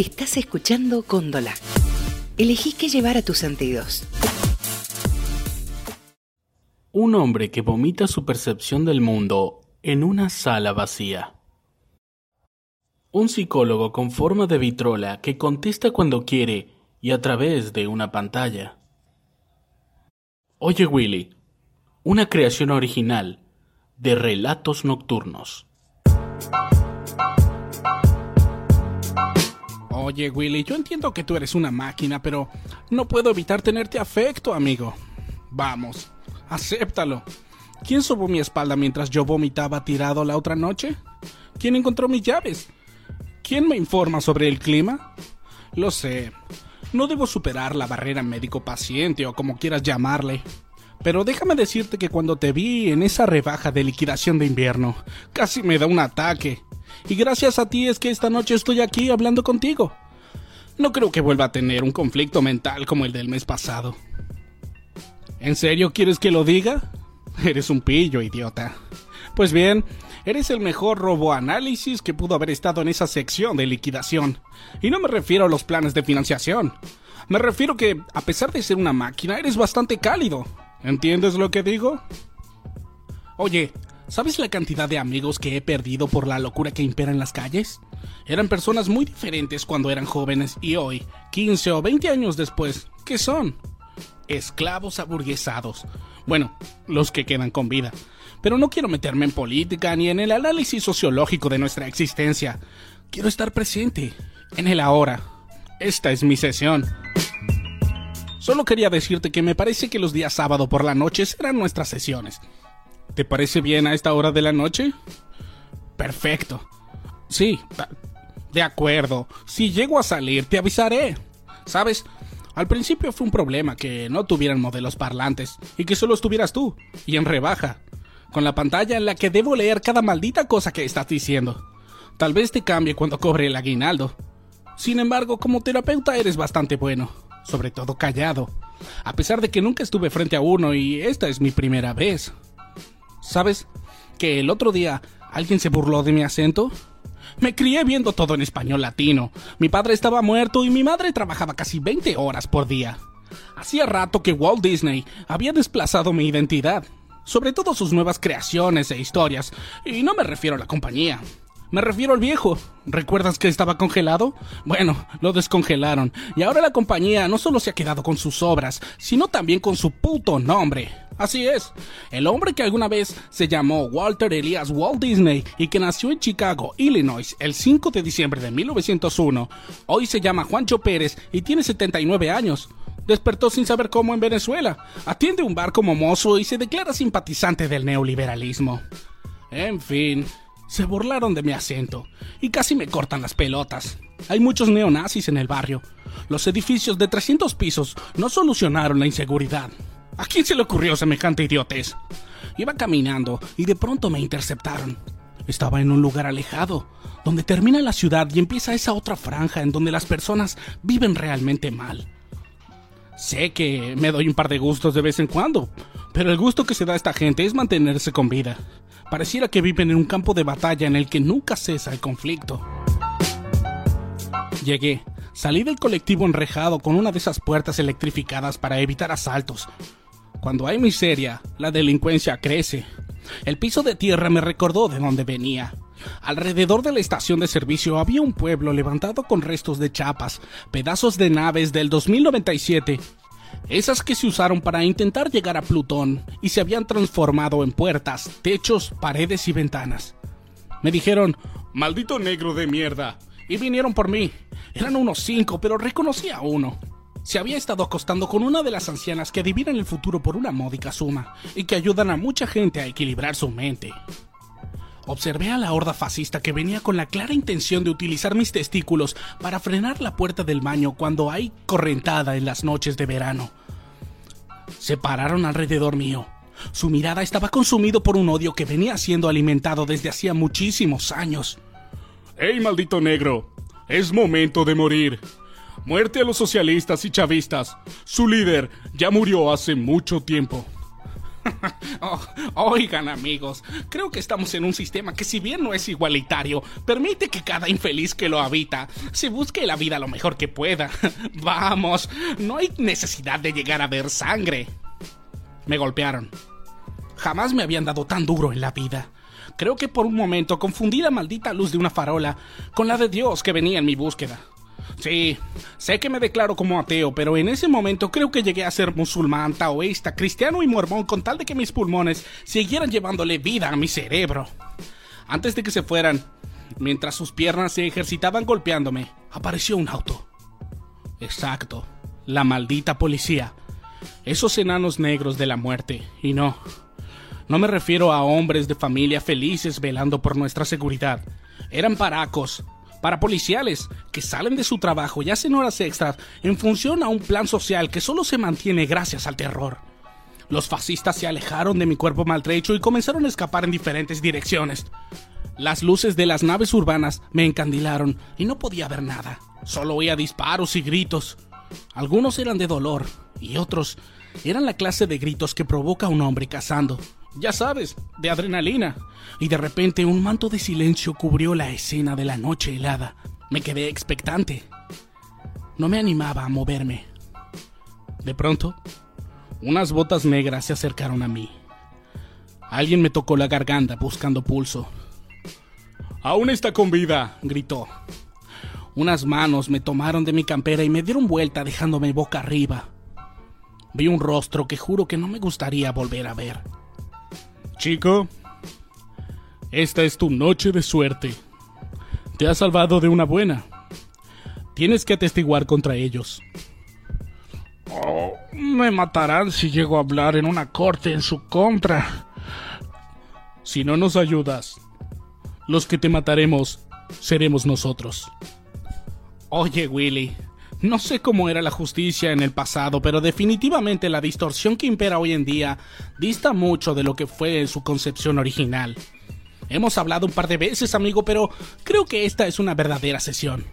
Estás escuchando Cóndola. Elegí qué llevar a tus sentidos. Un hombre que vomita su percepción del mundo en una sala vacía. Un psicólogo con forma de vitrola que contesta cuando quiere y a través de una pantalla. Oye Willy, una creación original de relatos nocturnos. Oye, Willy, yo entiendo que tú eres una máquina, pero no puedo evitar tenerte afecto, amigo. Vamos, acéptalo. ¿Quién sobó mi espalda mientras yo vomitaba tirado la otra noche? ¿Quién encontró mis llaves? ¿Quién me informa sobre el clima? Lo sé. No debo superar la barrera médico-paciente o como quieras llamarle. Pero déjame decirte que cuando te vi en esa rebaja de liquidación de invierno, casi me da un ataque. Y gracias a ti es que esta noche estoy aquí hablando contigo. No creo que vuelva a tener un conflicto mental como el del mes pasado. ¿En serio quieres que lo diga? Eres un pillo, idiota. Pues bien, eres el mejor roboanálisis que pudo haber estado en esa sección de liquidación. Y no me refiero a los planes de financiación. Me refiero que, a pesar de ser una máquina, eres bastante cálido. ¿Entiendes lo que digo? Oye, ¿sabes la cantidad de amigos que he perdido por la locura que impera en las calles? Eran personas muy diferentes cuando eran jóvenes y hoy, 15 o 20 años después, ¿qué son? Esclavos aburguesados. Bueno, los que quedan con vida. Pero no quiero meterme en política ni en el análisis sociológico de nuestra existencia. Quiero estar presente, en el ahora. Esta es mi sesión. Solo quería decirte que me parece que los días sábado por la noche serán nuestras sesiones. ¿Te parece bien a esta hora de la noche? Perfecto. Sí, de acuerdo. Si llego a salir, te avisaré. ¿Sabes? Al principio fue un problema que no tuvieran modelos parlantes y que solo estuvieras tú, y en rebaja, con la pantalla en la que debo leer cada maldita cosa que estás diciendo. Tal vez te cambie cuando cobre el aguinaldo. Sin embargo, como terapeuta eres bastante bueno sobre todo callado, a pesar de que nunca estuve frente a uno y esta es mi primera vez. ¿Sabes? Que el otro día alguien se burló de mi acento. Me crié viendo todo en español latino. Mi padre estaba muerto y mi madre trabajaba casi 20 horas por día. Hacía rato que Walt Disney había desplazado mi identidad, sobre todo sus nuevas creaciones e historias, y no me refiero a la compañía. Me refiero al viejo. ¿Recuerdas que estaba congelado? Bueno, lo descongelaron. Y ahora la compañía no solo se ha quedado con sus obras, sino también con su puto nombre. Así es, el hombre que alguna vez se llamó Walter Elias Walt Disney y que nació en Chicago, Illinois, el 5 de diciembre de 1901, hoy se llama Juancho Pérez y tiene 79 años. Despertó sin saber cómo en Venezuela, atiende un bar como mozo y se declara simpatizante del neoliberalismo. En fin, se burlaron de mi acento y casi me cortan las pelotas. Hay muchos neonazis en el barrio. Los edificios de 300 pisos no solucionaron la inseguridad. ¿A quién se le ocurrió semejante idiotez? Iba caminando y de pronto me interceptaron. Estaba en un lugar alejado, donde termina la ciudad y empieza esa otra franja en donde las personas viven realmente mal. Sé que me doy un par de gustos de vez en cuando, pero el gusto que se da a esta gente es mantenerse con vida. Pareciera que viven en un campo de batalla en el que nunca cesa el conflicto. Llegué, salí del colectivo enrejado con una de esas puertas electrificadas para evitar asaltos. Cuando hay miseria, la delincuencia crece. El piso de tierra me recordó de dónde venía. Alrededor de la estación de servicio había un pueblo levantado con restos de chapas, pedazos de naves del 2097 esas que se usaron para intentar llegar a Plutón y se habían transformado en puertas, techos, paredes y ventanas. Me dijeron, maldito negro de mierda, y vinieron por mí. Eran unos cinco, pero reconocí a uno. Se había estado acostando con una de las ancianas que adivinan el futuro por una módica suma y que ayudan a mucha gente a equilibrar su mente. Observé a la horda fascista que venía con la clara intención de utilizar mis testículos para frenar la puerta del baño cuando hay correntada en las noches de verano. Se pararon alrededor mío. Su mirada estaba consumido por un odio que venía siendo alimentado desde hacía muchísimos años. ¡Ey, maldito negro! Es momento de morir. Muerte a los socialistas y chavistas. Su líder ya murió hace mucho tiempo. Oh, oigan amigos, creo que estamos en un sistema que si bien no es igualitario, permite que cada infeliz que lo habita se busque la vida lo mejor que pueda. Vamos, no hay necesidad de llegar a ver sangre. Me golpearon. Jamás me habían dado tan duro en la vida. Creo que por un momento confundí la maldita luz de una farola con la de Dios que venía en mi búsqueda. Sí, sé que me declaro como ateo, pero en ese momento creo que llegué a ser musulmán, taoísta, cristiano y mormón con tal de que mis pulmones siguieran llevándole vida a mi cerebro. Antes de que se fueran, mientras sus piernas se ejercitaban golpeándome, apareció un auto. Exacto, la maldita policía. Esos enanos negros de la muerte. Y no, no me refiero a hombres de familia felices velando por nuestra seguridad. Eran paracos, parapoliciales que salen de su trabajo y hacen horas extras en función a un plan social que solo se mantiene gracias al terror. Los fascistas se alejaron de mi cuerpo maltrecho y comenzaron a escapar en diferentes direcciones. Las luces de las naves urbanas me encandilaron y no podía ver nada. Solo oía disparos y gritos. Algunos eran de dolor y otros eran la clase de gritos que provoca un hombre cazando ya sabes, de adrenalina. Y de repente un manto de silencio cubrió la escena de la noche helada. Me quedé expectante. No me animaba a moverme. De pronto, unas botas negras se acercaron a mí. Alguien me tocó la garganta buscando pulso. Aún está con vida, gritó. Unas manos me tomaron de mi campera y me dieron vuelta dejándome boca arriba. Vi un rostro que juro que no me gustaría volver a ver. Chico, esta es tu noche de suerte. Te has salvado de una buena. Tienes que atestiguar contra ellos. Oh, me matarán si llego a hablar en una corte en su contra. Si no nos ayudas, los que te mataremos seremos nosotros. Oye, Willy, no sé cómo era la justicia en el pasado, pero definitivamente la distorsión que impera hoy en día dista mucho de lo que fue en su concepción original. Hemos hablado un par de veces, amigo, pero creo que esta es una verdadera sesión.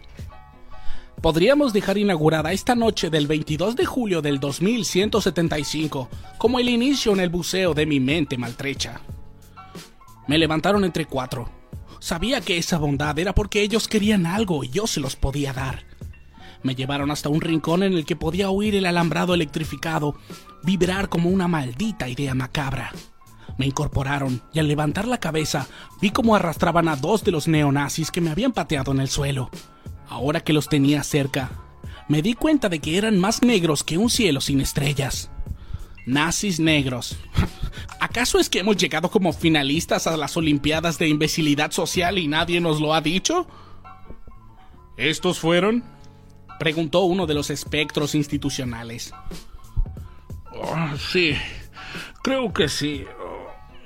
Podríamos dejar inaugurada esta noche del 22 de julio del 2175 como el inicio en el buceo de mi mente maltrecha. Me levantaron entre cuatro. Sabía que esa bondad era porque ellos querían algo y yo se los podía dar. Me llevaron hasta un rincón en el que podía oír el alambrado electrificado vibrar como una maldita idea macabra. Me incorporaron y al levantar la cabeza vi cómo arrastraban a dos de los neonazis que me habían pateado en el suelo. Ahora que los tenía cerca, me di cuenta de que eran más negros que un cielo sin estrellas. Nazis negros. ¿Acaso es que hemos llegado como finalistas a las Olimpiadas de Imbecilidad Social y nadie nos lo ha dicho? ¿Estos fueron? Preguntó uno de los espectros institucionales. Ah, sí, creo que sí.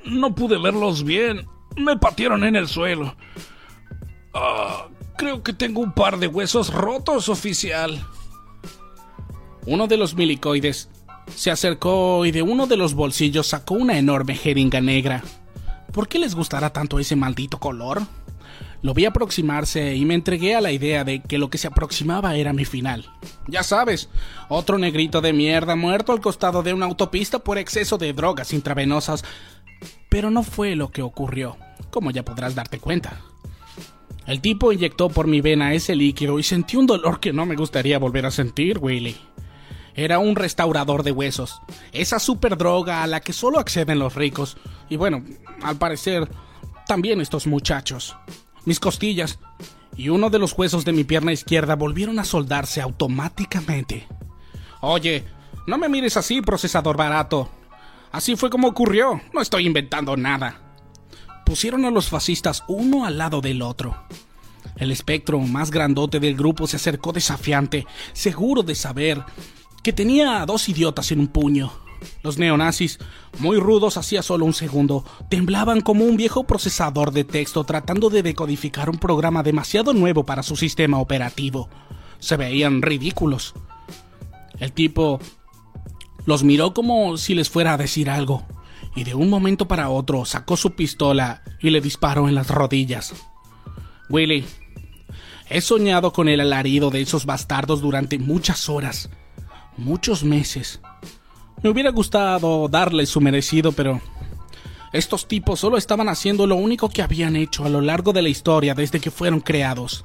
No pude verlos bien. Me patearon en el suelo. Ah, creo que tengo un par de huesos rotos, oficial. Uno de los milicoides se acercó y de uno de los bolsillos sacó una enorme jeringa negra. ¿Por qué les gustará tanto ese maldito color? Lo vi aproximarse y me entregué a la idea de que lo que se aproximaba era mi final. Ya sabes, otro negrito de mierda muerto al costado de una autopista por exceso de drogas intravenosas. Pero no fue lo que ocurrió, como ya podrás darte cuenta. El tipo inyectó por mi vena ese líquido y sentí un dolor que no me gustaría volver a sentir, Willy. Era un restaurador de huesos, esa super droga a la que solo acceden los ricos. Y bueno, al parecer, también estos muchachos mis costillas y uno de los huesos de mi pierna izquierda volvieron a soldarse automáticamente. Oye, no me mires así, procesador barato. Así fue como ocurrió, no estoy inventando nada. Pusieron a los fascistas uno al lado del otro. El espectro más grandote del grupo se acercó desafiante, seguro de saber que tenía a dos idiotas en un puño. Los neonazis, muy rudos hacía solo un segundo, temblaban como un viejo procesador de texto tratando de decodificar un programa demasiado nuevo para su sistema operativo. Se veían ridículos. El tipo los miró como si les fuera a decir algo, y de un momento para otro sacó su pistola y le disparó en las rodillas. Willy, he soñado con el alarido de esos bastardos durante muchas horas, muchos meses Me hubiera gustado darle su merecido, pero estos tipos solo estaban haciendo lo único que habían hecho a lo largo de la historia desde que fueron creados.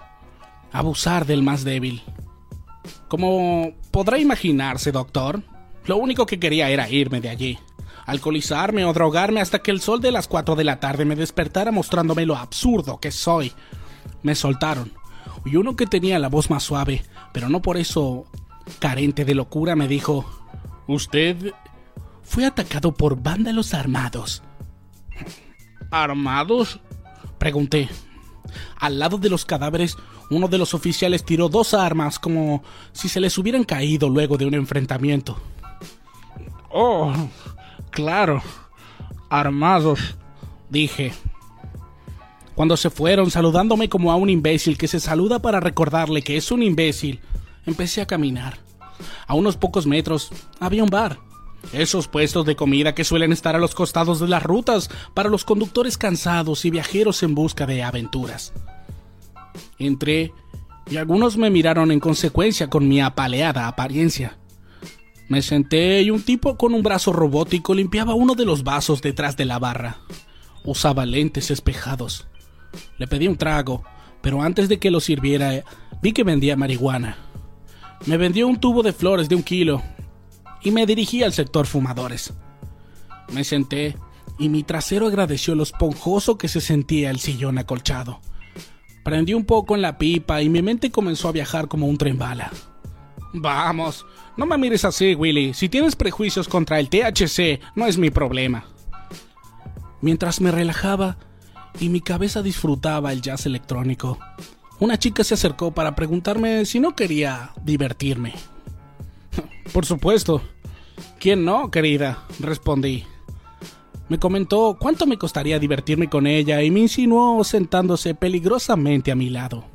Abusar del más débil. Como podrá imaginarse, doctor, lo único que quería era irme de allí, alcoholizarme o drogarme hasta que el sol de las 4 de la tarde me despertara mostrándome lo absurdo que soy. Me soltaron, y uno que tenía la voz más suave, pero no por eso carente de locura, me dijo, Usted fue atacado por vándalos armados. ¿Armados? Pregunté. Al lado de los cadáveres, uno de los oficiales tiró dos armas como si se les hubieran caído luego de un enfrentamiento. Oh, claro. Armados, dije. Cuando se fueron saludándome como a un imbécil que se saluda para recordarle que es un imbécil, empecé a caminar. A unos pocos metros había un bar. Esos puestos de comida que suelen estar a los costados de las rutas para los conductores cansados y viajeros en busca de aventuras. Entré y algunos me miraron en consecuencia con mi apaleada apariencia. Me senté y un tipo con un brazo robótico limpiaba uno de los vasos detrás de la barra. Usaba lentes espejados. Le pedí un trago, pero antes de que lo sirviera vi que vendía marihuana. Me vendió un tubo de flores de un kilo y me dirigí al sector fumadores. Me senté y mi trasero agradeció lo esponjoso que se sentía el sillón acolchado. Prendí un poco en la pipa y mi mente comenzó a viajar como un tren bala. Vamos, no me mires así, Willy. Si tienes prejuicios contra el THC, no es mi problema. Mientras me relajaba y mi cabeza disfrutaba el jazz electrónico, una chica se acercó para preguntarme si no quería divertirme. Por supuesto. ¿Quién no, querida? respondí. Me comentó cuánto me costaría divertirme con ella y me insinuó sentándose peligrosamente a mi lado.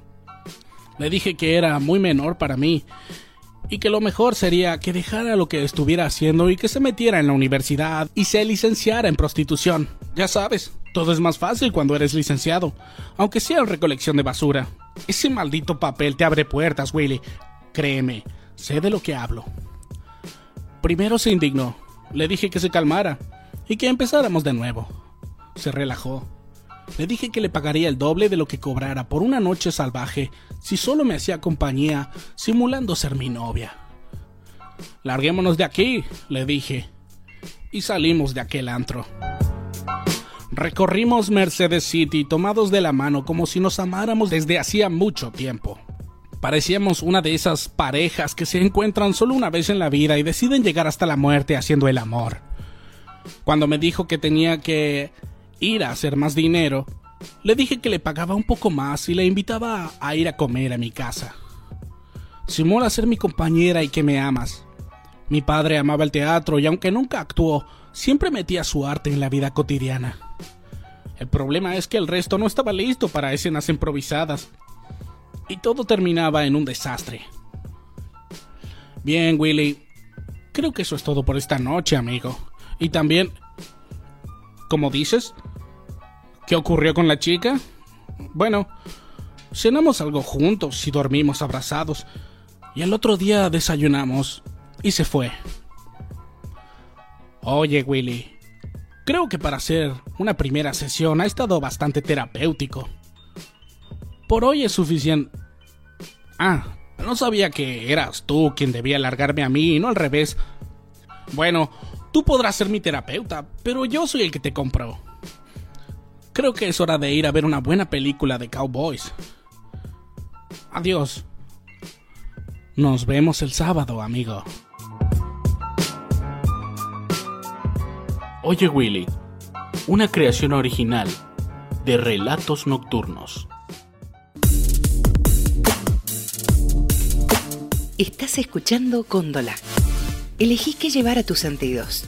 Le dije que era muy menor para mí y que lo mejor sería que dejara lo que estuviera haciendo y que se metiera en la universidad y se licenciara en prostitución. Ya sabes, todo es más fácil cuando eres licenciado, aunque sea en recolección de basura. Ese maldito papel te abre puertas, Willy. Créeme, sé de lo que hablo. Primero se indignó. Le dije que se calmara y que empezáramos de nuevo. Se relajó. Le dije que le pagaría el doble de lo que cobrara por una noche salvaje si solo me hacía compañía simulando ser mi novia. Larguémonos de aquí, le dije, y salimos de aquel antro. Recorrimos Mercedes City tomados de la mano como si nos amáramos desde hacía mucho tiempo. Parecíamos una de esas parejas que se encuentran solo una vez en la vida y deciden llegar hasta la muerte haciendo el amor. Cuando me dijo que tenía que ir a hacer más dinero, le dije que le pagaba un poco más y le invitaba a ir a comer a mi casa. Simula ser mi compañera y que me amas. Mi padre amaba el teatro y aunque nunca actuó, siempre metía su arte en la vida cotidiana. El problema es que el resto no estaba listo para escenas improvisadas y todo terminaba en un desastre. Bien, Willy. Creo que eso es todo por esta noche, amigo. Y también... ¿Cómo dices? ¿Qué ocurrió con la chica? Bueno, cenamos algo juntos y dormimos abrazados. Y el otro día desayunamos y se fue. Oye, Willy. Creo que para hacer una primera sesión ha estado bastante terapéutico. Por hoy es suficiente. Ah, no sabía que eras tú quien debía largarme a mí y no al revés. Bueno, tú podrás ser mi terapeuta, pero yo soy el que te compró. Creo que es hora de ir a ver una buena película de cowboys. Adiós. Nos vemos el sábado, amigo. Oye Willy, una creación original de Relatos Nocturnos. Estás escuchando Cóndola. Elegí qué llevar a tus sentidos.